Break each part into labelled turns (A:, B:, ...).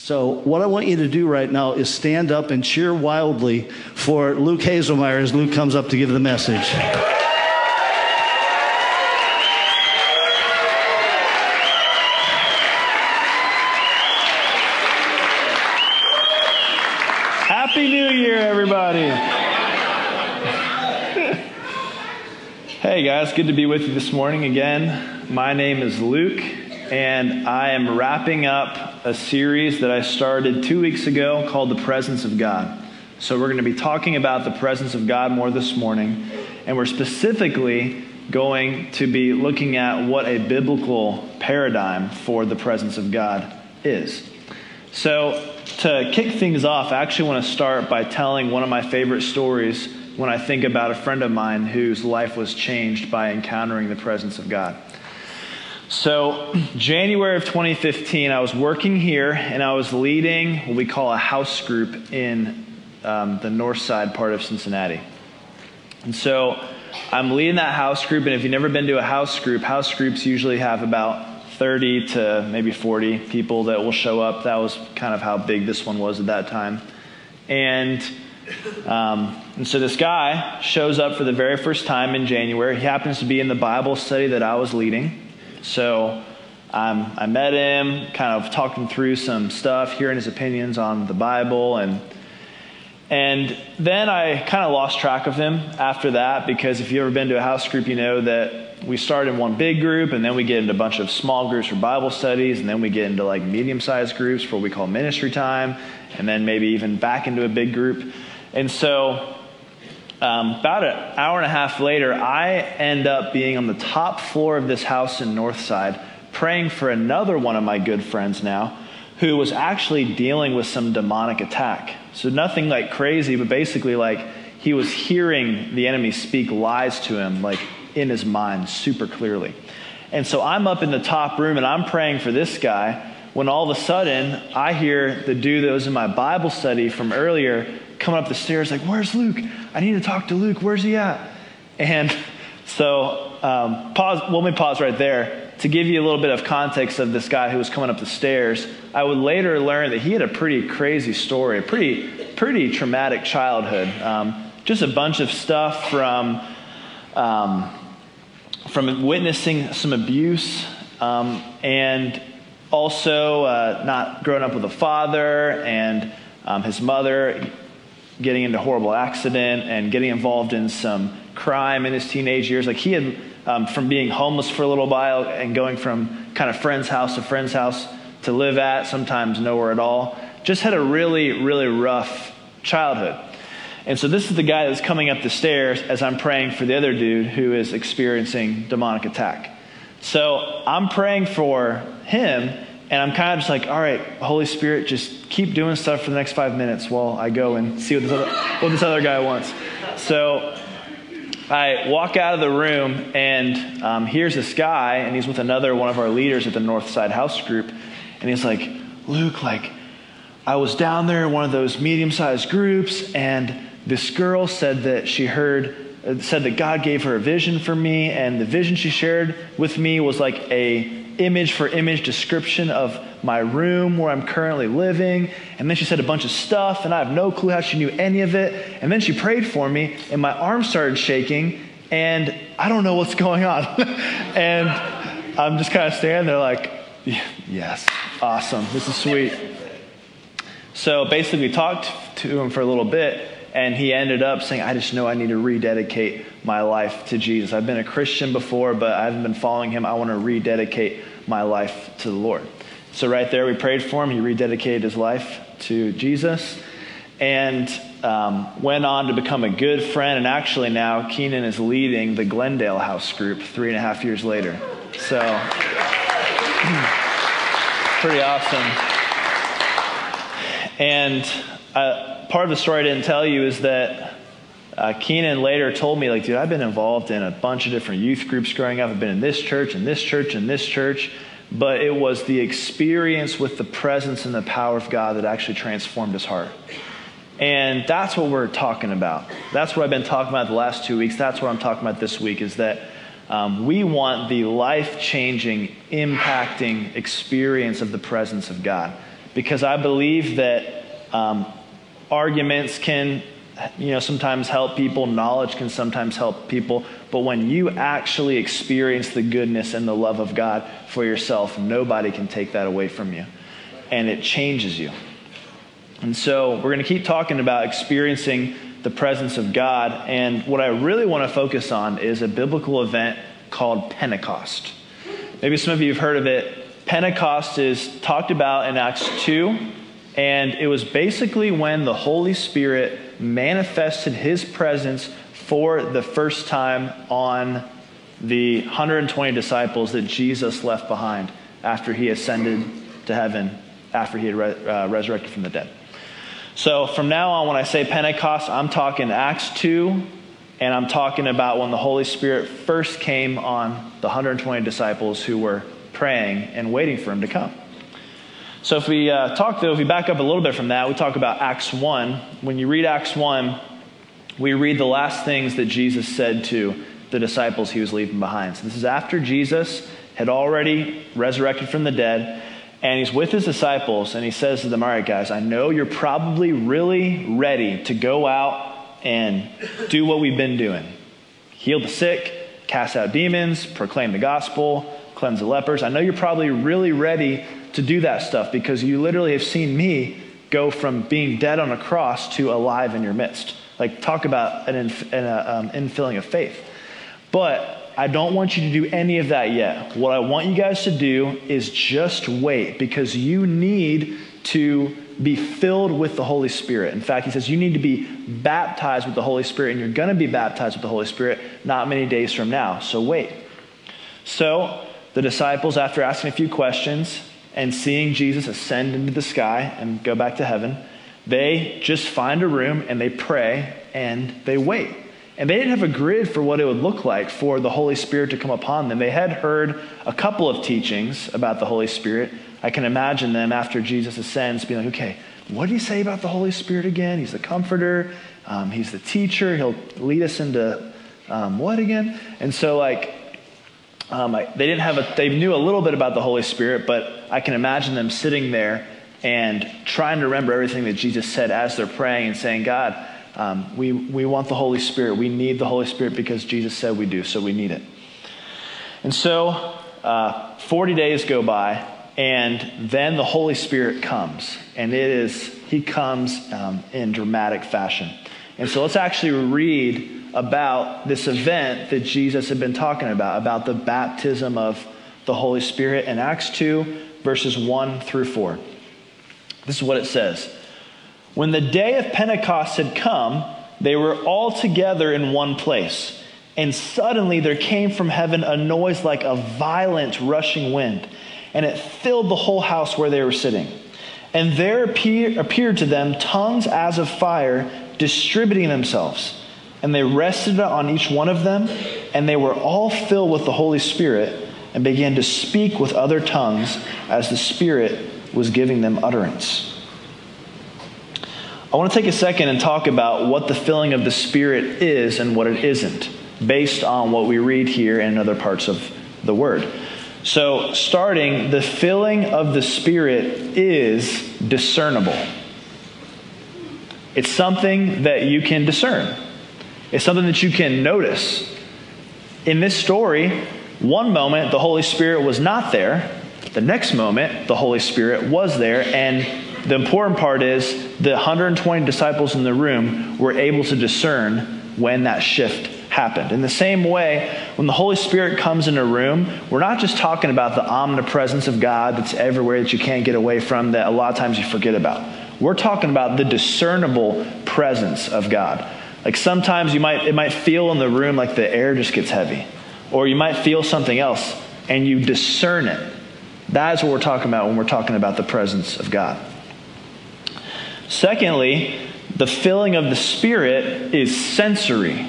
A: So, what I want you to do right now is stand up and cheer wildly for Luke Hazelmeyer as Luke comes up to give the message.
B: Happy New Year, everybody. hey, guys, good to be with you this morning again. My name is Luke, and I am wrapping up a series that I started two weeks ago called The Presence of God. So, we're going to be talking about the presence of God more this morning, and we're specifically going to be looking at what a biblical paradigm for the presence of God is. So, to kick things off, I actually want to start by telling one of my favorite stories when I think about a friend of mine whose life was changed by encountering the presence of God. So, January of 2015, I was working here and I was leading what we call a house group in um, the north side part of Cincinnati. And so, I'm leading that house group, and if you've never been to a house group, house groups usually have about 30 to maybe 40 people that will show up. That was kind of how big this one was at that time. And um, and so this guy shows up for the very first time in January. He happens to be in the Bible study that I was leading. So um, I met him, kind of talked him through some stuff, hearing his opinions on the Bible, and and then I kind of lost track of him after that because if you've ever been to a house group, you know that we start in one big group and then we get into a bunch of small groups for Bible studies and then we get into like medium sized groups for what we call ministry time and then maybe even back into a big group. And so um, about an hour and a half later, I end up being on the top floor of this house in Northside, praying for another one of my good friends now, who was actually dealing with some demonic attack. So nothing like crazy, but basically like he was hearing the enemy speak lies to him, like in his mind, super clearly. And so I'm up in the top room and I'm praying for this guy when all of a sudden I hear the dude that was in my Bible study from earlier coming up the stairs, like, Where's Luke? I need to talk to Luke. Where's he at? And so, um, pause, well, let me pause right there. To give you a little bit of context of this guy who was coming up the stairs, I would later learn that he had a pretty crazy story, a pretty, pretty traumatic childhood. Um, just a bunch of stuff from, um, from witnessing some abuse um, and also uh, not growing up with a father and um, his mother getting into horrible accident and getting involved in some crime in his teenage years. Like he had, um, from being homeless for a little while and going from kind of friend's house to friend's house to live at, sometimes nowhere at all, just had a really, really rough childhood. And so this is the guy that's coming up the stairs as I'm praying for the other dude who is experiencing demonic attack. So I'm praying for him and I'm kind of just like, all right, Holy Spirit, just keep doing stuff for the next five minutes while I go and see what this other, what this other guy wants. So I walk out of the room, and um, here's this guy, and he's with another one of our leaders at the North Side House Group. And he's like, Luke, like, I was down there in one of those medium sized groups, and this girl said that she heard, said that God gave her a vision for me, and the vision she shared with me was like a image for image description of my room where I'm currently living. And then she said a bunch of stuff, and I have no clue how she knew any of it. And then she prayed for me, and my arm started shaking, and I don't know what's going on. and I'm just kind of standing there like, yes, awesome, this is sweet. So basically, we talked to him for a little bit, and he ended up saying, I just know I need to rededicate my life to Jesus. I've been a Christian before, but I haven't been following him. I want to rededicate my life to the Lord. So, right there, we prayed for him. He rededicated his life to Jesus and um, went on to become a good friend. And actually, now Keenan is leading the Glendale House group three and a half years later. So, pretty awesome. And uh, part of the story I didn't tell you is that uh, Keenan later told me, like, dude, I've been involved in a bunch of different youth groups growing up. I've been in this church and this church and this church. But it was the experience with the presence and the power of God that actually transformed his heart. And that's what we're talking about. That's what I've been talking about the last two weeks. That's what I'm talking about this week is that um, we want the life changing, impacting experience of the presence of God because I believe that um, arguments can you know sometimes help people knowledge can sometimes help people but when you actually experience the goodness and the love of god for yourself nobody can take that away from you and it changes you. And so we're going to keep talking about experiencing the presence of god and what i really want to focus on is a biblical event called pentecost. Maybe some of you have heard of it. Pentecost is talked about in acts 2 and it was basically when the Holy Spirit manifested his presence for the first time on the 120 disciples that Jesus left behind after he ascended to heaven, after he had re- uh, resurrected from the dead. So from now on, when I say Pentecost, I'm talking Acts 2, and I'm talking about when the Holy Spirit first came on the 120 disciples who were praying and waiting for him to come. So if we uh, talk, though, if we back up a little bit from that, we talk about Acts 1. When you read Acts 1, we read the last things that Jesus said to the disciples he was leaving behind. So this is after Jesus had already resurrected from the dead, and he's with his disciples, and he says to them, All right, guys, I know you're probably really ready to go out and do what we've been doing heal the sick, cast out demons, proclaim the gospel, cleanse the lepers. I know you're probably really ready to do that stuff because you literally have seen me go from being dead on a cross to alive in your midst. Like, talk about an, inf- an uh, um, infilling of faith. But I don't want you to do any of that yet. What I want you guys to do is just wait because you need to be filled with the Holy Spirit. In fact, he says you need to be baptized with the Holy Spirit, and you're going to be baptized with the Holy Spirit not many days from now. So wait. So the disciples, after asking a few questions, and seeing Jesus ascend into the sky and go back to heaven, they just find a room and they pray and they wait. And they didn't have a grid for what it would look like for the Holy Spirit to come upon them. They had heard a couple of teachings about the Holy Spirit. I can imagine them after Jesus ascends being like, okay, what did he say about the Holy Spirit again? He's the comforter, um, he's the teacher, he'll lead us into um, what again? And so, like, um, I, they didn't have a, they knew a little bit about the Holy Spirit, but I can imagine them sitting there and trying to remember everything that Jesus said as they're praying and saying, God, um, we, we want the Holy Spirit. We need the Holy Spirit because Jesus said we do, so we need it. And so uh, 40 days go by, and then the Holy Spirit comes. And it is, he comes um, in dramatic fashion. And so let's actually read about this event that Jesus had been talking about, about the baptism of the Holy Spirit in Acts 2, verses 1 through 4. This is what it says When the day of Pentecost had come, they were all together in one place. And suddenly there came from heaven a noise like a violent rushing wind, and it filled the whole house where they were sitting. And there appear, appeared to them tongues as of fire, distributing themselves and they rested on each one of them, and they were all filled with the Holy Spirit and began to speak with other tongues as the Spirit was giving them utterance. I want to take a second and talk about what the filling of the Spirit is and what it isn't, based on what we read here and other parts of the Word. So, starting, the filling of the Spirit is discernible. It's something that you can discern. It's something that you can notice. In this story, one moment the Holy Spirit was not there, the next moment the Holy Spirit was there, and the important part is the 120 disciples in the room were able to discern when that shift happened. In the same way, when the Holy Spirit comes in a room, we're not just talking about the omnipresence of God that's everywhere that you can't get away from, that a lot of times you forget about. We're talking about the discernible presence of God. Like sometimes you might, it might feel in the room like the air just gets heavy, or you might feel something else and you discern it. That's what we're talking about when we're talking about the presence of God. Secondly, the filling of the Spirit is sensory.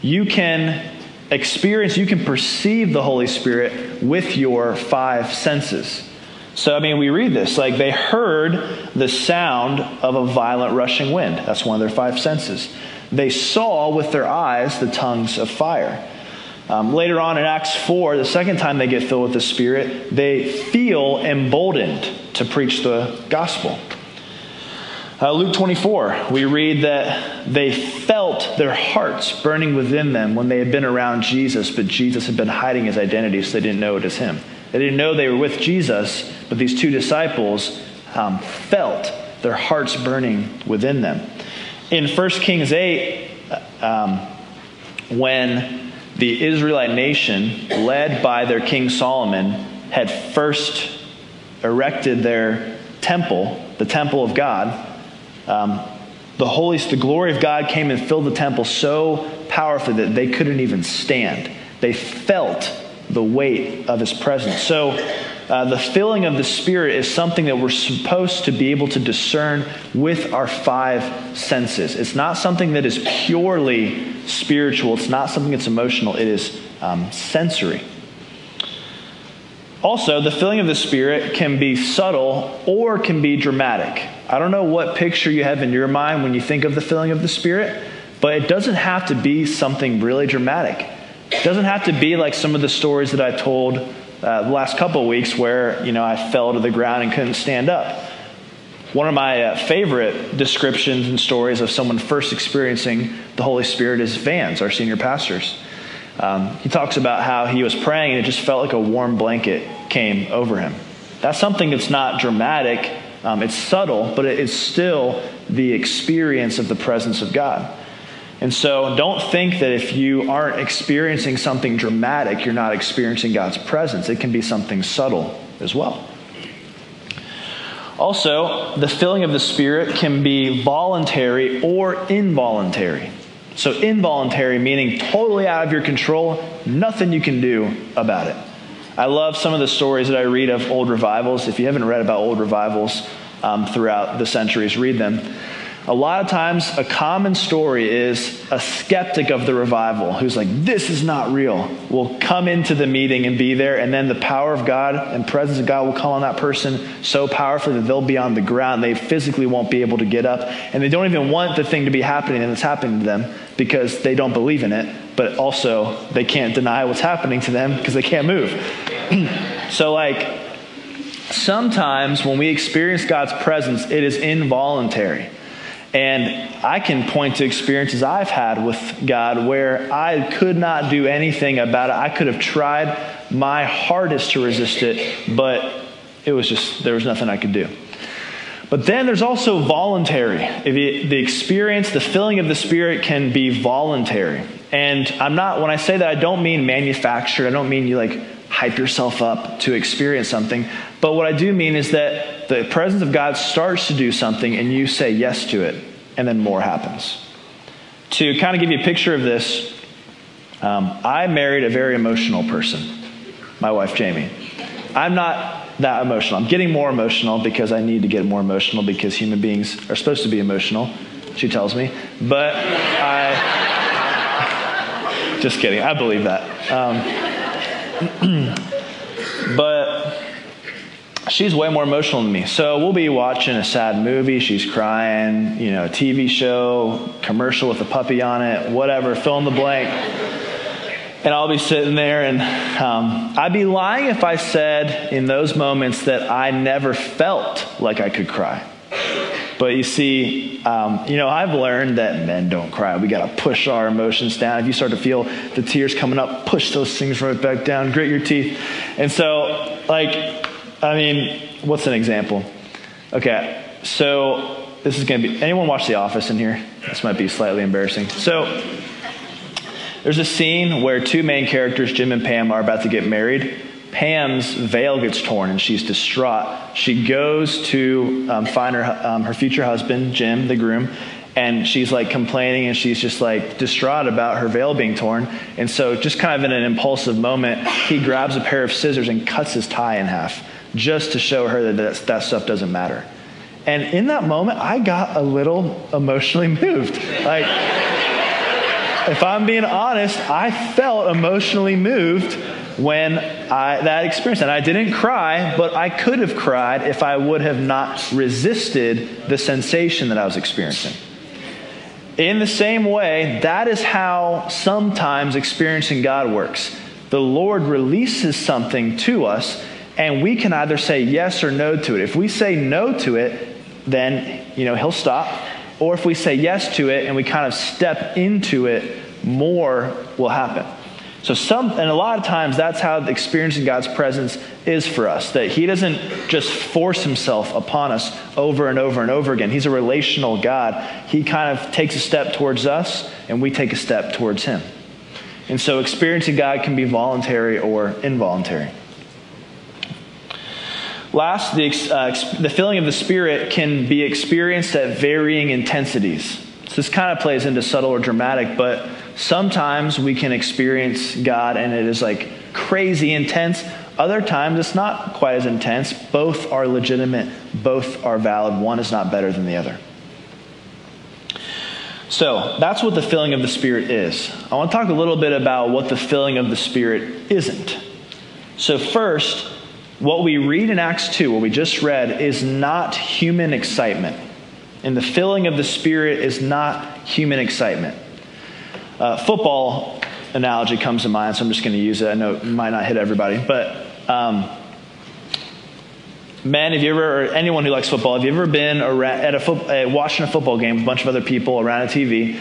B: You can experience, you can perceive the Holy Spirit with your five senses. So, I mean, we read this like they heard the sound of a violent rushing wind. That's one of their five senses. They saw with their eyes the tongues of fire. Um, later on in Acts 4, the second time they get filled with the Spirit, they feel emboldened to preach the gospel. Uh, Luke 24, we read that they felt their hearts burning within them when they had been around Jesus, but Jesus had been hiding his identity, so they didn't know it was him. They didn't know they were with Jesus, but these two disciples um, felt their hearts burning within them. In 1 Kings 8, um, when the Israelite nation, led by their king Solomon, had first erected their temple, the temple of God, um, the holy, the glory of God came and filled the temple so powerfully that they couldn't even stand. They felt the weight of His presence. So, uh, the filling of the Spirit is something that we're supposed to be able to discern with our five senses. It's not something that is purely spiritual, it's not something that's emotional, it is um, sensory. Also, the filling of the Spirit can be subtle or can be dramatic. I don't know what picture you have in your mind when you think of the filling of the Spirit, but it doesn't have to be something really dramatic. It doesn't have to be like some of the stories that I told uh, the last couple of weeks where, you know, I fell to the ground and couldn't stand up. One of my uh, favorite descriptions and stories of someone first experiencing the Holy Spirit is Vance, our senior pastors. Um, he talks about how he was praying and it just felt like a warm blanket came over him. That's something that's not dramatic, um, it's subtle, but it is still the experience of the presence of God. And so don't think that if you aren't experiencing something dramatic, you're not experiencing God's presence. It can be something subtle as well. Also, the filling of the Spirit can be voluntary or involuntary. So, involuntary meaning totally out of your control, nothing you can do about it. I love some of the stories that I read of old revivals. If you haven't read about old revivals um, throughout the centuries, read them. A lot of times, a common story is a skeptic of the revival who's like, This is not real, will come into the meeting and be there, and then the power of God and presence of God will come on that person so powerfully that they'll be on the ground. They physically won't be able to get up, and they don't even want the thing to be happening and it's happening to them because they don't believe in it, but also they can't deny what's happening to them because they can't move. so, like, sometimes when we experience God's presence, it is involuntary. And I can point to experiences I've had with God where I could not do anything about it. I could have tried my hardest to resist it, but it was just, there was nothing I could do. But then there's also voluntary. the experience, the filling of the Spirit can be voluntary. And I'm not, when I say that, I don't mean manufactured. I don't mean you like hype yourself up to experience something. But what I do mean is that the presence of God starts to do something and you say yes to it, and then more happens. To kind of give you a picture of this, um, I married a very emotional person, my wife Jamie. I'm not that emotional. I'm getting more emotional because I need to get more emotional because human beings are supposed to be emotional, she tells me. But I. just kidding. I believe that. Um, but she's way more emotional than me. So we'll be watching a sad movie, she's crying, you know, a TV show, commercial with a puppy on it, whatever, fill in the blank. And I'll be sitting there, and um, I'd be lying if I said in those moments that I never felt like I could cry. But you see, um, you know, I've learned that men don't cry. We got to push our emotions down. If you start to feel the tears coming up, push those things right back down, grit your teeth. And so, like, I mean, what's an example? Okay, so this is going to be. Anyone watch The Office in here? This might be slightly embarrassing. So, there's a scene where two main characters, Jim and Pam, are about to get married. Pam's veil gets torn and she's distraught. She goes to um, find her, um, her future husband, Jim, the groom, and she's like complaining and she's just like distraught about her veil being torn. And so, just kind of in an impulsive moment, he grabs a pair of scissors and cuts his tie in half just to show her that that, that stuff doesn't matter. And in that moment, I got a little emotionally moved. Like, if I'm being honest, I felt emotionally moved when I, that experience. And I didn't cry, but I could have cried if I would have not resisted the sensation that I was experiencing. In the same way, that is how sometimes experiencing God works. The Lord releases something to us, and we can either say yes or no to it. If we say no to it, then, you know, he'll stop. Or if we say yes to it and we kind of step into it, more will happen. So some and a lot of times that's how experiencing God's presence is for us. That he doesn't just force himself upon us over and over and over again. He's a relational God. He kind of takes a step towards us and we take a step towards him. And so experiencing God can be voluntary or involuntary. Last, the, uh, the filling of the Spirit can be experienced at varying intensities. So this kind of plays into subtle or dramatic, but sometimes we can experience God and it is like crazy intense. Other times it's not quite as intense. Both are legitimate, both are valid. One is not better than the other. So that's what the filling of the Spirit is. I want to talk a little bit about what the filling of the Spirit isn't. So, first, what we read in Acts 2, what we just read, is not human excitement. And the filling of the Spirit is not human excitement. Uh, football analogy comes to mind, so I'm just going to use it. I know it might not hit everybody, but um, have you ever, or anyone who likes football, have you ever been around, at a watching a football game with a bunch of other people around a TV,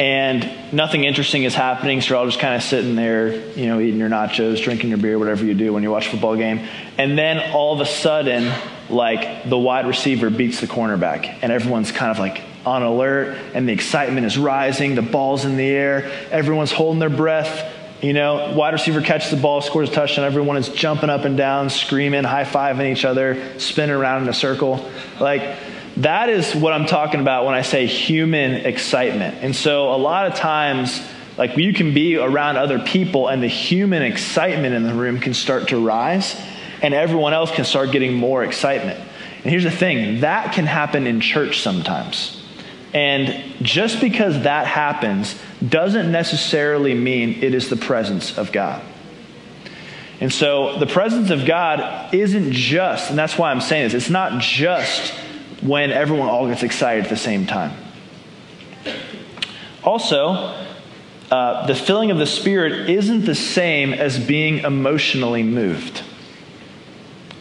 B: and nothing interesting is happening, so you're all just kind of sitting there, you know, eating your nachos, drinking your beer, whatever you do when you watch a football game. And then all of a sudden, like the wide receiver beats the cornerback, and everyone's kind of like on alert, and the excitement is rising, the ball's in the air, everyone's holding their breath. You know, wide receiver catches the ball, scores a touchdown, everyone is jumping up and down, screaming, high fiving each other, spinning around in a circle. Like, that is what I'm talking about when I say human excitement. And so a lot of times, like you can be around other people and the human excitement in the room can start to rise and everyone else can start getting more excitement. And here's the thing that can happen in church sometimes. And just because that happens doesn't necessarily mean it is the presence of God. And so the presence of God isn't just, and that's why I'm saying this, it's not just when everyone all gets excited at the same time. Also, uh, the filling of the Spirit isn't the same as being emotionally moved.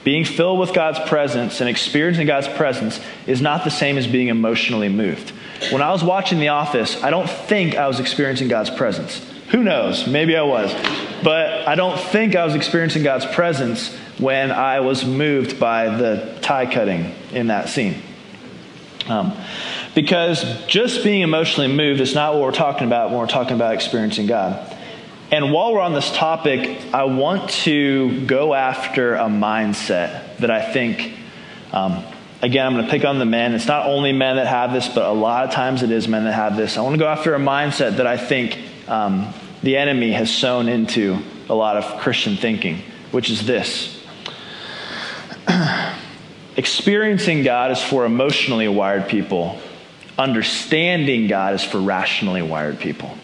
B: Being filled with God's presence and experiencing God's presence is not the same as being emotionally moved. When I was watching The Office, I don't think I was experiencing God's presence. Who knows? Maybe I was. But I don't think I was experiencing God's presence when I was moved by the tie cutting in that scene. Um, because just being emotionally moved is not what we're talking about when we're talking about experiencing God. And while we're on this topic, I want to go after a mindset that I think, um, again, I'm going to pick on the men. It's not only men that have this, but a lot of times it is men that have this. I want to go after a mindset that I think um, the enemy has sown into a lot of Christian thinking, which is this Experiencing God is for emotionally wired people, understanding God is for rationally wired people.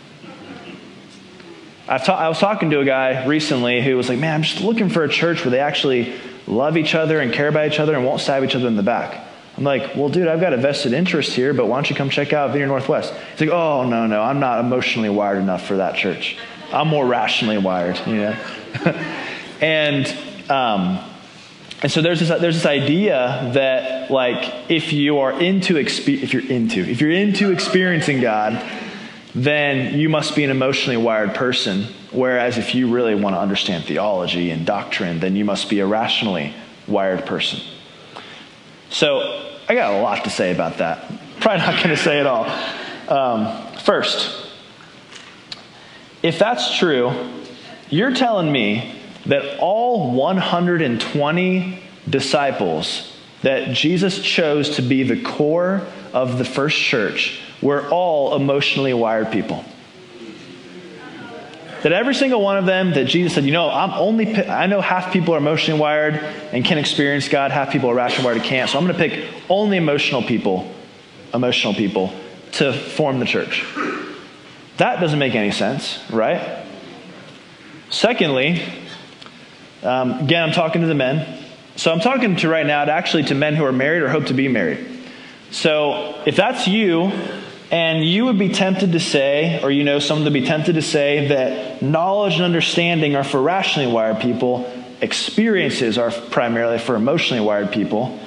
B: Ta- i was talking to a guy recently who was like, Man, I'm just looking for a church where they actually love each other and care about each other and won't stab each other in the back. I'm like, Well, dude, I've got a vested interest here, but why don't you come check out Vineyard Northwest? He's like, Oh, no, no, I'm not emotionally wired enough for that church. I'm more rationally wired, you know? and, um, and so there's this, there's this idea that like if you are into expe- if you're into if you're into experiencing God, then you must be an emotionally wired person. Whereas if you really want to understand theology and doctrine, then you must be a rationally wired person. So I got a lot to say about that. Probably not going to say it all. Um, first, if that's true, you're telling me that all 120 disciples that Jesus chose to be the core of the first church were all emotionally wired people. That every single one of them, that Jesus said, you know, I'm only, I know half people are emotionally wired and can experience God, half people are rationally wired and can't. So I'm going to pick only emotional people, emotional people to form the church. That doesn't make any sense, right? Secondly, um, again, I'm talking to the men. So I'm talking to right now, to actually, to men who are married or hope to be married. So if that's you, And you would be tempted to say, or you know someone to be tempted to say, that knowledge and understanding are for rationally wired people, experiences are primarily for emotionally wired people.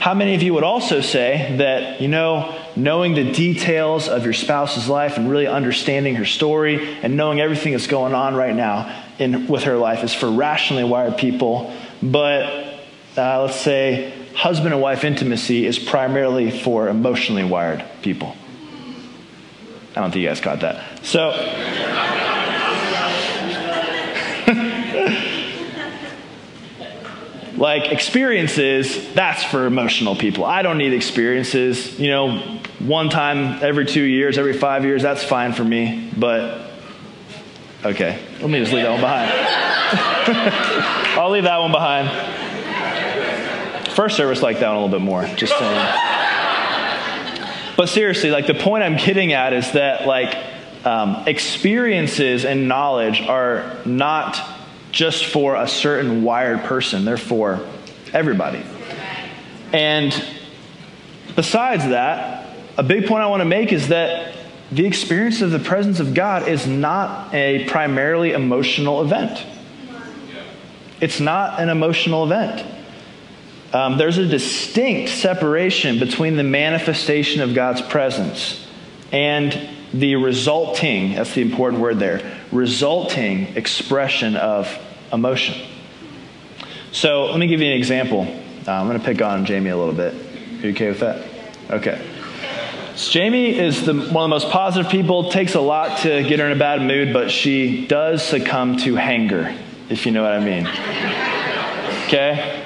B: How many of you would also say that, you know, knowing the details of your spouse's life and really understanding her story and knowing everything that's going on right now in, with her life is for rationally wired people, but uh, let's say husband and wife intimacy is primarily for emotionally wired people? I don't think you guys caught that. So, like experiences, that's for emotional people. I don't need experiences. You know, one time every two years, every five years, that's fine for me. But, okay, let me just leave that one behind. I'll leave that one behind. First service like that one a little bit more, just saying. But seriously, like the point I'm getting at is that like um, experiences and knowledge are not just for a certain wired person, they're for everybody. And besides that, a big point I want to make is that the experience of the presence of God is not a primarily emotional event. It's not an emotional event. Um, there's a distinct separation between the manifestation of God's presence and the resulting, that's the important word there, resulting expression of emotion. So let me give you an example. Uh, I'm going to pick on Jamie a little bit. Are you okay with that? Okay. So Jamie is the, one of the most positive people, takes a lot to get her in a bad mood, but she does succumb to hanger, if you know what I mean. Okay?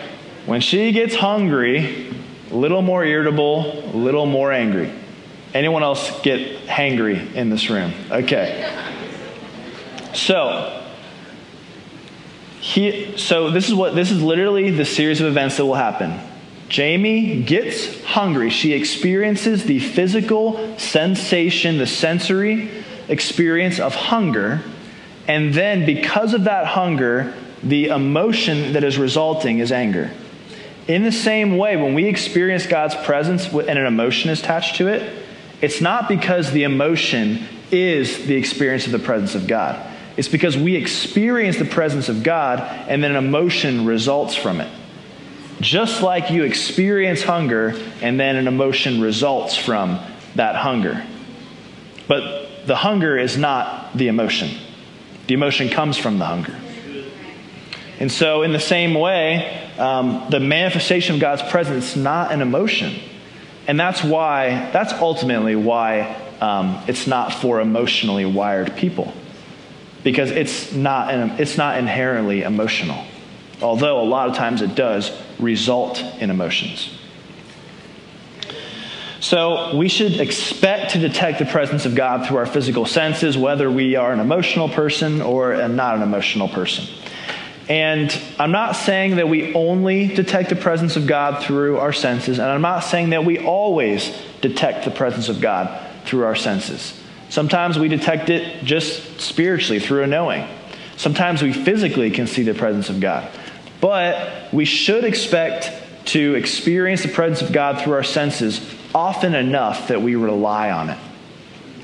B: When she gets hungry, a little more irritable, a little more angry. Anyone else get hangry in this room? Okay. So, he, so this is what this is literally the series of events that will happen. Jamie gets hungry. She experiences the physical sensation, the sensory experience of hunger. And then, because of that hunger, the emotion that is resulting is anger. In the same way, when we experience God's presence and an emotion is attached to it, it's not because the emotion is the experience of the presence of God. It's because we experience the presence of God and then an emotion results from it. Just like you experience hunger and then an emotion results from that hunger. But the hunger is not the emotion, the emotion comes from the hunger. And so, in the same way, um, the manifestation of God's presence is not an emotion. And that's why, that's ultimately why um, it's not for emotionally wired people. Because it's not, an, it's not inherently emotional. Although a lot of times it does result in emotions. So we should expect to detect the presence of God through our physical senses, whether we are an emotional person or not an emotional person. And I'm not saying that we only detect the presence of God through our senses, and I'm not saying that we always detect the presence of God through our senses. Sometimes we detect it just spiritually through a knowing. Sometimes we physically can see the presence of God. But we should expect to experience the presence of God through our senses often enough that we rely on it.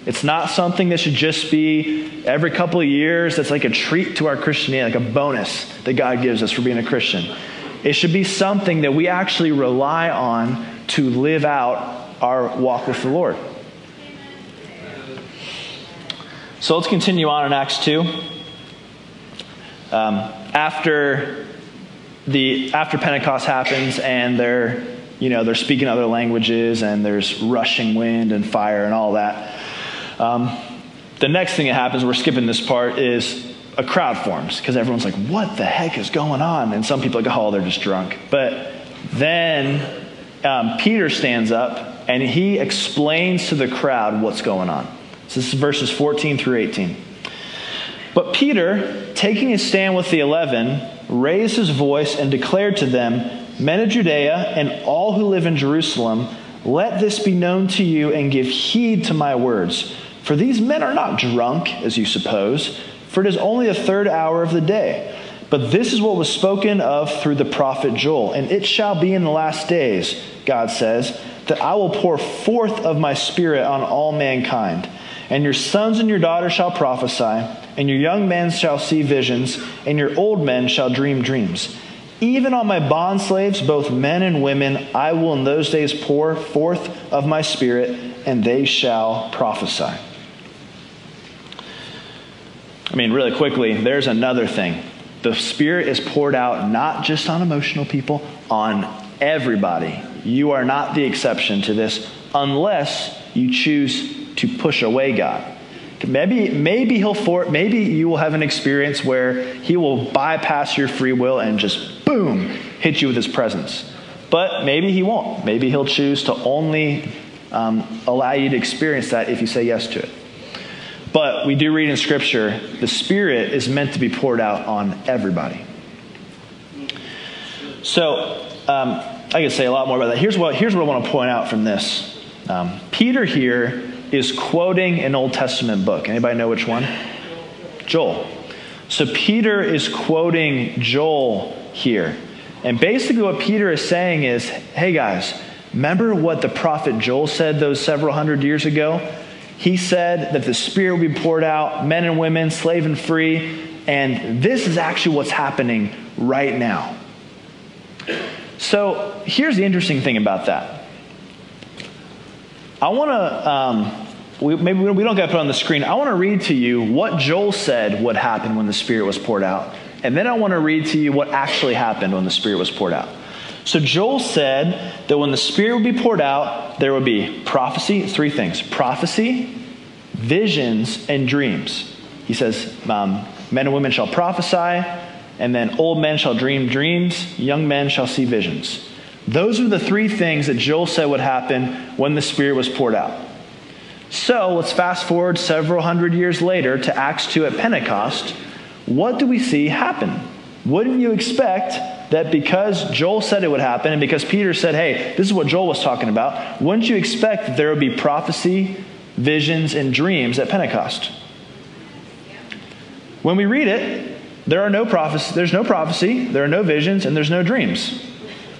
B: It's not something that should just be every couple of years. That's like a treat to our Christianity, like a bonus that God gives us for being a Christian. It should be something that we actually rely on to live out our walk with the Lord. So let's continue on in Acts 2. Um, after the after Pentecost happens and they're you know they're speaking other languages and there's rushing wind and fire and all that um, the next thing that happens, we're skipping this part, is a crowd forms because everyone's like, what the heck is going on? And some people are like, oh, they're just drunk. But then um, Peter stands up and he explains to the crowd what's going on. So this is verses 14 through 18. But Peter, taking his stand with the eleven, raised his voice and declared to them, Men of Judea and all who live in Jerusalem, let this be known to you and give heed to my words. For these men are not drunk, as you suppose, for it is only the third hour of the day. But this is what was spoken of through the prophet Joel. And it shall be in the last days, God says, that I will pour forth of my spirit on all mankind. And your sons and your daughters shall prophesy, and your young men shall see visions, and your old men shall dream dreams. Even on my bondslaves, both men and women, I will in those days pour forth of my spirit, and they shall prophesy. I mean, really quickly, there's another thing. The Spirit is poured out not just on emotional people, on everybody. You are not the exception to this unless you choose to push away God. Maybe, maybe he'll for, maybe you will have an experience where he will bypass your free will and just boom hit you with his presence. But maybe he won't. Maybe he'll choose to only um, allow you to experience that if you say yes to it. But we do read in Scripture the Spirit is meant to be poured out on everybody. So um, I could say a lot more about that. Here's what, here's what I want to point out from this. Um, Peter here is quoting an Old Testament book. Anybody know which one? Joel. So Peter is quoting Joel here. And basically, what Peter is saying is hey, guys, remember what the prophet Joel said those several hundred years ago? He said that the Spirit will be poured out, men and women, slave and free. And this is actually what's happening right now. So here's the interesting thing about that. I want to, um, we, maybe we don't get put on the screen. I want to read to you what Joel said would happen when the Spirit was poured out. And then I want to read to you what actually happened when the Spirit was poured out. So Joel said that when the Spirit would be poured out, there would be prophecy, three things prophecy, visions, and dreams. He says, um, Men and women shall prophesy, and then old men shall dream dreams, young men shall see visions. Those are the three things that Joel said would happen when the Spirit was poured out. So let's fast forward several hundred years later to Acts 2 at Pentecost. What do we see happen? Wouldn't you expect that because Joel said it would happen and because Peter said, hey, this is what Joel was talking about, wouldn't you expect that there would be prophecy, visions, and dreams at Pentecost? When we read it, there are no prophecy, there's no prophecy, there are no visions, and there's no dreams.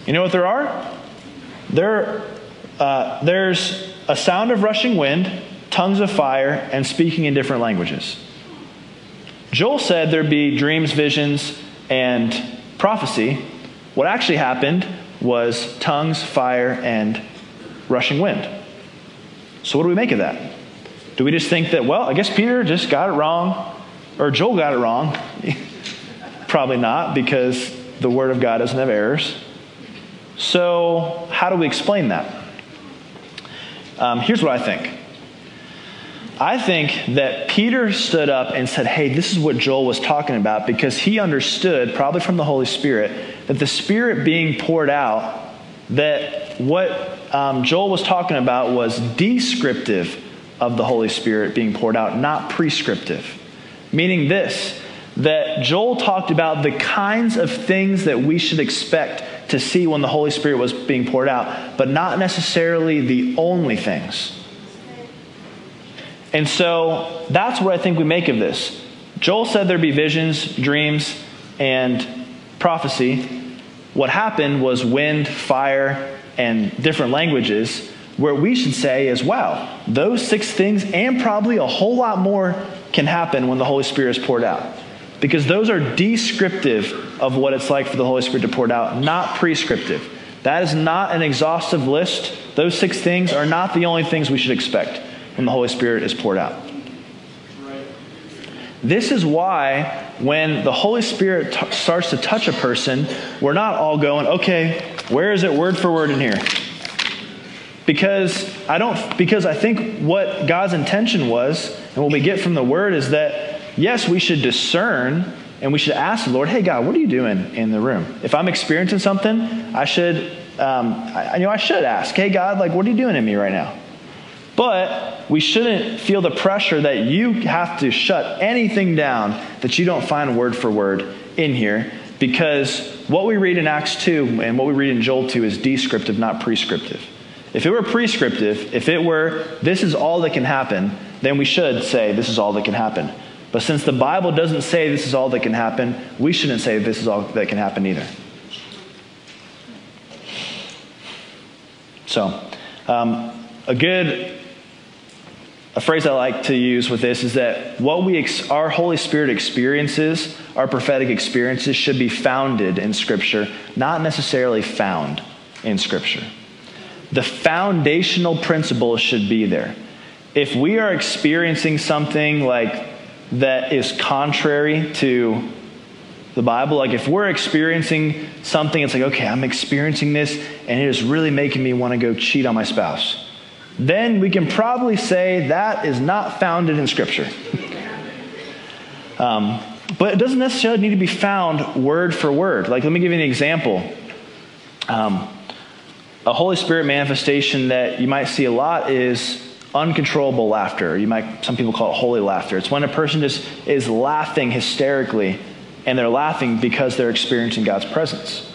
B: You know what there are? There, uh, there's a sound of rushing wind, tongues of fire, and speaking in different languages. Joel said there'd be dreams, visions, and prophecy. What actually happened was tongues, fire, and rushing wind. So, what do we make of that? Do we just think that, well, I guess Peter just got it wrong, or Joel got it wrong? Probably not, because the Word of God doesn't have errors. So, how do we explain that? Um, here's what I think. I think that Peter stood up and said, Hey, this is what Joel was talking about because he understood, probably from the Holy Spirit, that the Spirit being poured out, that what um, Joel was talking about was descriptive of the Holy Spirit being poured out, not prescriptive. Meaning this, that Joel talked about the kinds of things that we should expect to see when the Holy Spirit was being poured out, but not necessarily the only things. And so that's what I think we make of this. Joel said there'd be visions, dreams, and prophecy. What happened was wind, fire, and different languages, where we should say is, wow, those six things and probably a whole lot more can happen when the Holy Spirit is poured out. Because those are descriptive of what it's like for the Holy Spirit to pour out, not prescriptive. That is not an exhaustive list. Those six things are not the only things we should expect when the Holy Spirit is poured out. This is why when the Holy Spirit t- starts to touch a person, we're not all going, okay, where is it word for word in here? Because I don't because I think what God's intention was and what we get from the word is that yes, we should discern and we should ask the Lord, hey God, what are you doing in the room? If I'm experiencing something, I should um, I, you know I should ask, hey God, like what are you doing in me right now? But we shouldn't feel the pressure that you have to shut anything down that you don't find word for word in here because what we read in Acts 2 and what we read in Joel 2 is descriptive, not prescriptive. If it were prescriptive, if it were this is all that can happen, then we should say this is all that can happen. But since the Bible doesn't say this is all that can happen, we shouldn't say this is all that can happen either. So, um, a good a phrase I like to use with this is that what we ex- our Holy Spirit experiences, our prophetic experiences, should be founded in Scripture, not necessarily found in Scripture. The foundational principles should be there. If we are experiencing something like that is contrary to the Bible, like if we're experiencing something, it's like, okay, I'm experiencing this, and it is really making me want to go cheat on my spouse then we can probably say that is not founded in Scripture. um, but it doesn't necessarily need to be found word for word. Like, let me give you an example. Um, a Holy Spirit manifestation that you might see a lot is uncontrollable laughter. You might, some people call it holy laughter. It's when a person just is laughing hysterically, and they're laughing because they're experiencing God's presence.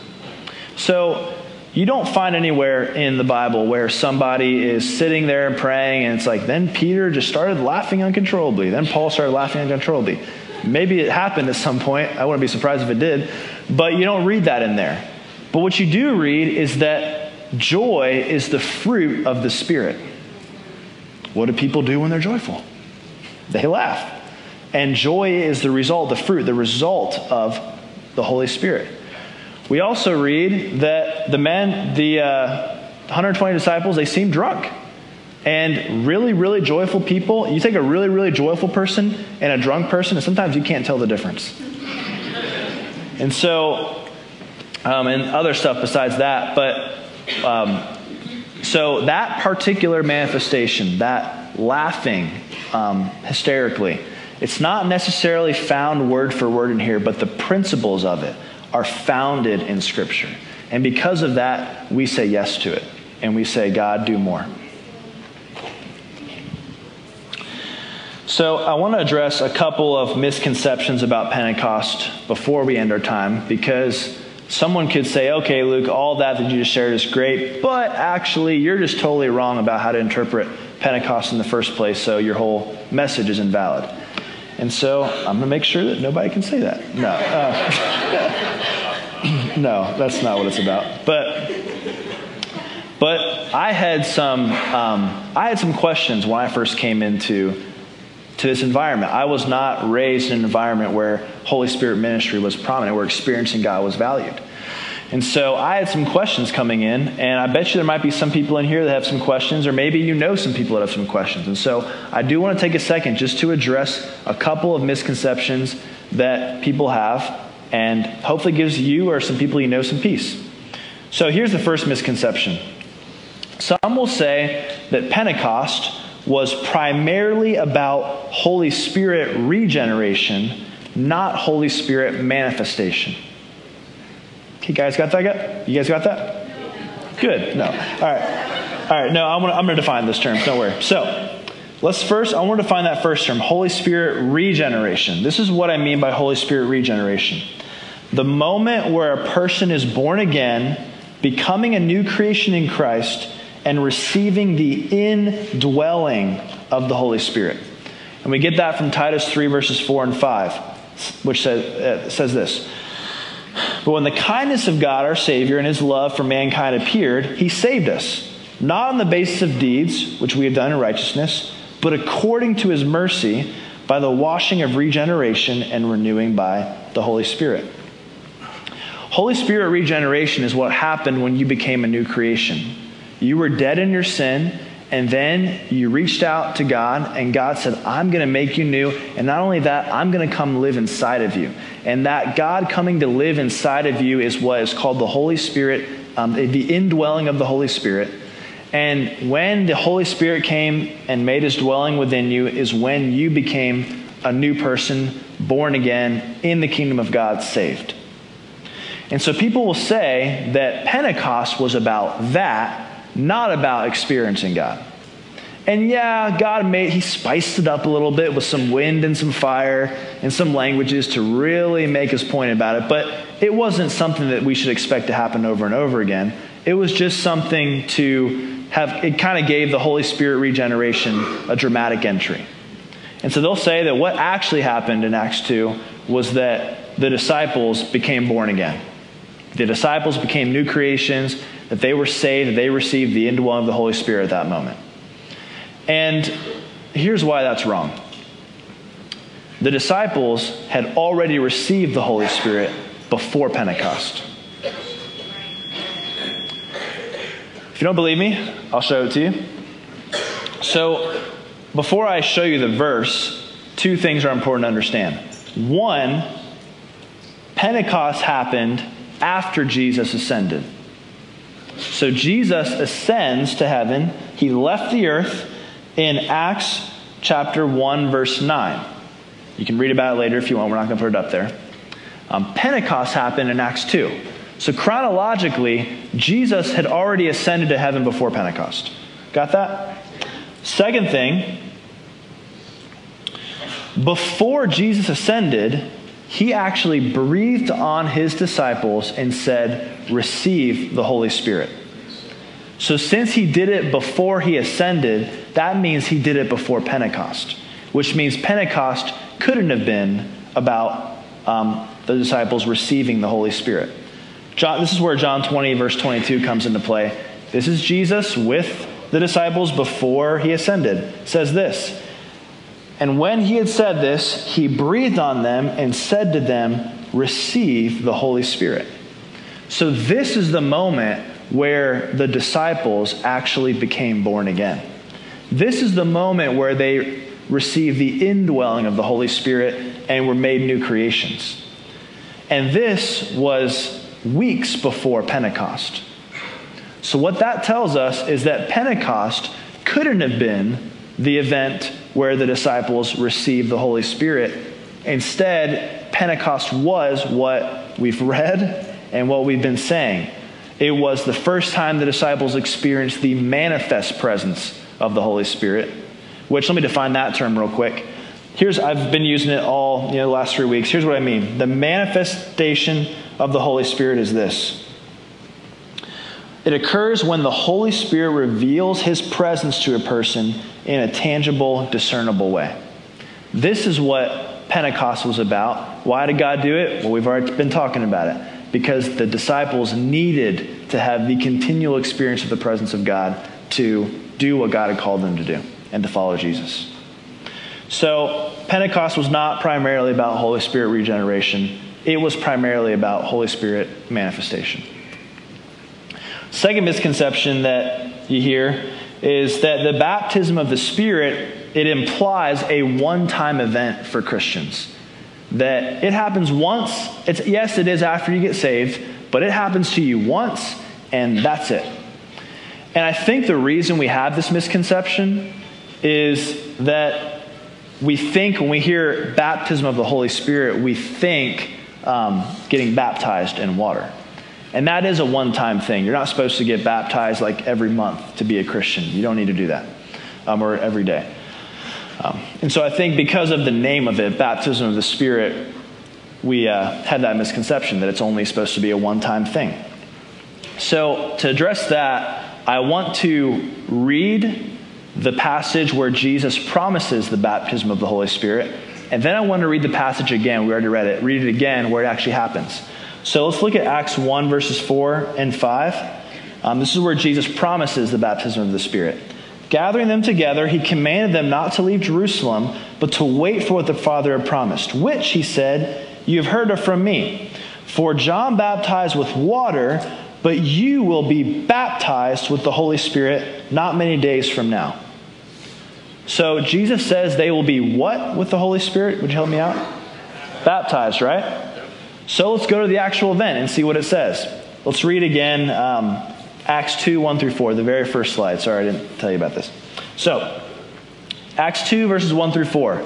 B: So, you don't find anywhere in the Bible where somebody is sitting there and praying, and it's like, then Peter just started laughing uncontrollably. Then Paul started laughing uncontrollably. Maybe it happened at some point. I wouldn't be surprised if it did. But you don't read that in there. But what you do read is that joy is the fruit of the Spirit. What do people do when they're joyful? They laugh. And joy is the result, the fruit, the result of the Holy Spirit. We also read that the men, the uh, 120 disciples, they seem drunk. And really, really joyful people, you take a really, really joyful person and a drunk person, and sometimes you can't tell the difference. and so, um, and other stuff besides that, but um, so that particular manifestation, that laughing um, hysterically, it's not necessarily found word for word in here, but the principles of it are founded in Scripture. And because of that, we say yes to it. And we say, God, do more. So, I want to address a couple of misconceptions about Pentecost before we end our time because someone could say, okay, Luke, all that that you just shared is great, but actually, you're just totally wrong about how to interpret Pentecost in the first place, so your whole message is invalid. And so I'm going to make sure that nobody can say that. No. Uh, no, that's not what it's about. But, but I had some, um, I had some questions when I first came into to this environment. I was not raised in an environment where Holy Spirit ministry was prominent, where experiencing God was valued. And so I had some questions coming in, and I bet you there might be some people in here that have some questions, or maybe you know some people that have some questions. And so I do want to take a second just to address a couple of misconceptions that people have, and hopefully gives you or some people you know some peace. So here's the first misconception some will say that Pentecost was primarily about Holy Spirit regeneration, not Holy Spirit manifestation. Okay, guys, got that? You guys got that? Good. No. All right. All right. No, I'm going to define this term. Don't worry. So, let's first. I want to define that first term: Holy Spirit regeneration. This is what I mean by Holy Spirit regeneration. The moment where a person is born again, becoming a new creation in Christ, and receiving the indwelling of the Holy Spirit. And we get that from Titus 3, verses 4 and 5, which says, uh, says this but when the kindness of God, our Savior, and his love for mankind appeared, he saved us, not on the basis of deeds, which we have done in righteousness, but according to his mercy, by the washing of regeneration and renewing by the Holy Spirit. Holy Spirit regeneration is what happened when you became a new creation. You were dead in your sin and then you reached out to God, and God said, I'm going to make you new. And not only that, I'm going to come live inside of you. And that God coming to live inside of you is what is called the Holy Spirit, um, the indwelling of the Holy Spirit. And when the Holy Spirit came and made his dwelling within you, is when you became a new person, born again, in the kingdom of God, saved. And so people will say that Pentecost was about that not about experiencing God. And yeah, God made, he spiced it up a little bit with some wind and some fire and some languages to really make his point about it. But it wasn't something that we should expect to happen over and over again. It was just something to have, it kind of gave the Holy Spirit regeneration a dramatic entry. And so they'll say that what actually happened in Acts 2 was that the disciples became born again. The disciples became new creations, that they were saved, that they received the indwelling of the Holy Spirit at that moment. And here's why that's wrong. The disciples had already received the Holy Spirit before Pentecost. If you don't believe me, I'll show it to you. So, before I show you the verse, two things are important to understand. One, Pentecost happened after Jesus ascended. So Jesus ascends to heaven. He left the earth in Acts chapter 1, verse 9. You can read about it later if you want. We're not going to put it up there. Um, Pentecost happened in Acts 2. So chronologically, Jesus had already ascended to heaven before Pentecost. Got that? Second thing, before Jesus ascended, he actually breathed on his disciples and said, Receive the Holy Spirit. So, since he did it before he ascended, that means he did it before Pentecost, which means Pentecost couldn't have been about um, the disciples receiving the Holy Spirit. John, this is where John 20, verse 22 comes into play. This is Jesus with the disciples before he ascended. It says this And when he had said this, he breathed on them and said to them, Receive the Holy Spirit. So, this is the moment where the disciples actually became born again. This is the moment where they received the indwelling of the Holy Spirit and were made new creations. And this was weeks before Pentecost. So, what that tells us is that Pentecost couldn't have been the event where the disciples received the Holy Spirit. Instead, Pentecost was what we've read and what we've been saying. It was the first time the disciples experienced the manifest presence of the Holy Spirit, which let me define that term real quick. Here's I've been using it all, you know, the last 3 weeks. Here's what I mean. The manifestation of the Holy Spirit is this. It occurs when the Holy Spirit reveals his presence to a person in a tangible, discernible way. This is what Pentecost was about. Why did God do it? Well, we've already been talking about it because the disciples needed to have the continual experience of the presence of God to do what God had called them to do and to follow Jesus. So, Pentecost was not primarily about Holy Spirit regeneration, it was primarily about Holy Spirit manifestation. Second misconception that you hear is that the baptism of the Spirit it implies a one-time event for Christians that it happens once. It's, yes, it is after you get saved, but it happens to you once, and that's it. And I think the reason we have this misconception is that we think when we hear baptism of the Holy Spirit, we think um, getting baptized in water. And that is a one time thing. You're not supposed to get baptized like every month to be a Christian. You don't need to do that, um, or every day. Um, and so I think because of the name of it, baptism of the Spirit, we uh, had that misconception that it's only supposed to be a one time thing. So to address that, I want to read the passage where Jesus promises the baptism of the Holy Spirit. And then I want to read the passage again. We already read it. Read it again where it actually happens. So let's look at Acts 1, verses 4 and 5. Um, this is where Jesus promises the baptism of the Spirit. Gathering them together, he commanded them not to leave Jerusalem, but to wait for what the Father had promised, which, he said, you have heard of from me. For John baptized with water, but you will be baptized with the Holy Spirit not many days from now. So Jesus says they will be what with the Holy Spirit? Would you help me out? Baptized, right? So let's go to the actual event and see what it says. Let's read again. Um, Acts 2, 1 through 4, the very first slide. Sorry, I didn't tell you about this. So, Acts 2, verses 1 through 4.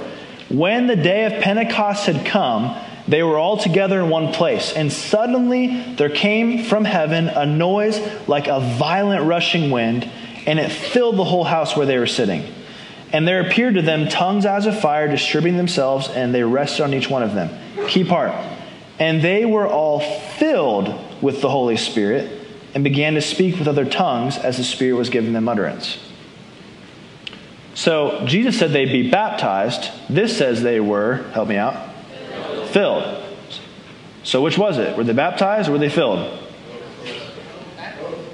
B: When the day of Pentecost had come, they were all together in one place, and suddenly there came from heaven a noise like a violent rushing wind, and it filled the whole house where they were sitting. And there appeared to them tongues as of fire distributing themselves, and they rested on each one of them. Key part. And they were all filled with the Holy Spirit and began to speak with other tongues as the Spirit was giving them utterance. So Jesus said they'd be baptized. This says they were, help me out, filled. So which was it? Were they baptized or were they filled?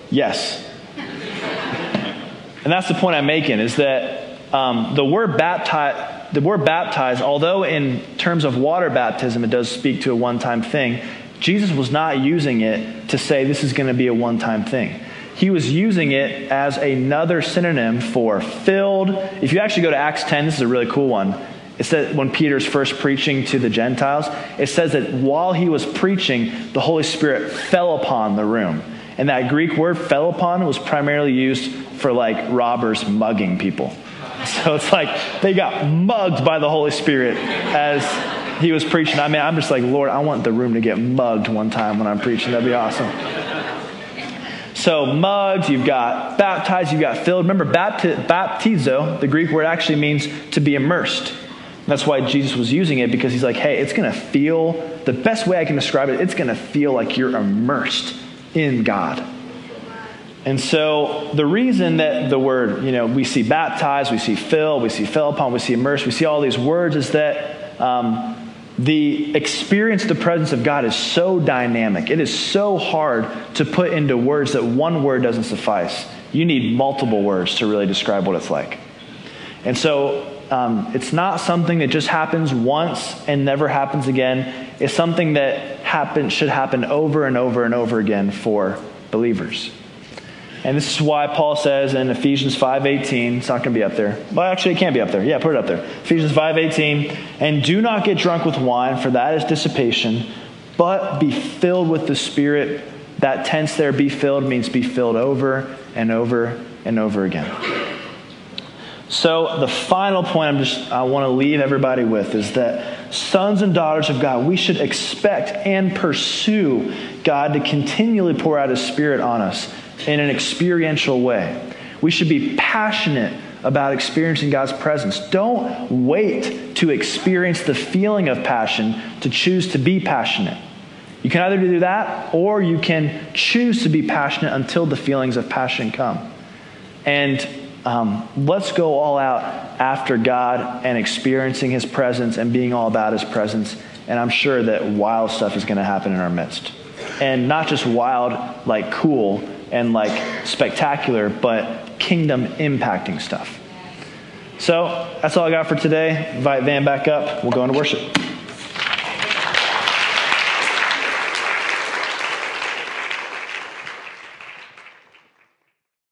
B: Yes. And that's the point I'm making is that um, the word baptize, the word baptize, although in terms of water baptism it does speak to a one-time thing, Jesus was not using it to say this is going to be a one-time thing. He was using it as another synonym for filled. If you actually go to Acts 10, this is a really cool one. It says when Peter's first preaching to the Gentiles, it says that while he was preaching, the Holy Spirit fell upon the room. And that Greek word fell upon was primarily used for like robbers mugging people. So it's like they got mugged by the Holy Spirit as he was preaching. I mean, I'm just like, Lord, I want the room to get mugged one time when I'm preaching. That'd be awesome. So, mugged, you've got baptized, you've got filled. Remember, bapti- baptizo, the Greek word actually means to be immersed. That's why Jesus was using it because he's like, hey, it's going to feel, the best way I can describe it, it's going to feel like you're immersed in God. And so the reason that the word, you know, we see baptized, we see fill, we see fell upon, we see immersed, we see all these words is that um, the experience the presence of God is so dynamic. It is so hard to put into words that one word doesn't suffice. You need multiple words to really describe what it's like. And so um, it's not something that just happens once and never happens again. It's something that happen, should happen over and over and over again for believers. And this is why Paul says in Ephesians 5:18, it's not going to be up there. Well, actually it can't be up there. Yeah, put it up there. Ephesians 5:18, and do not get drunk with wine, for that is dissipation, but be filled with the Spirit. That tense there, be filled, means be filled over and over and over again. So the final point I'm just I want to leave everybody with is that sons and daughters of God, we should expect and pursue God to continually pour out his spirit on us in an experiential way. We should be passionate about experiencing God's presence. Don't wait to experience the feeling of passion to choose to be passionate. You can either do that or you can choose to be passionate until the feelings of passion come. And um, let's go all out after God and experiencing His presence and being all about His presence. And I'm sure that wild stuff is going to happen in our midst. And not just wild, like cool, and like spectacular, but kingdom impacting stuff. So that's all I got for today. Invite Van back up. We'll go into worship.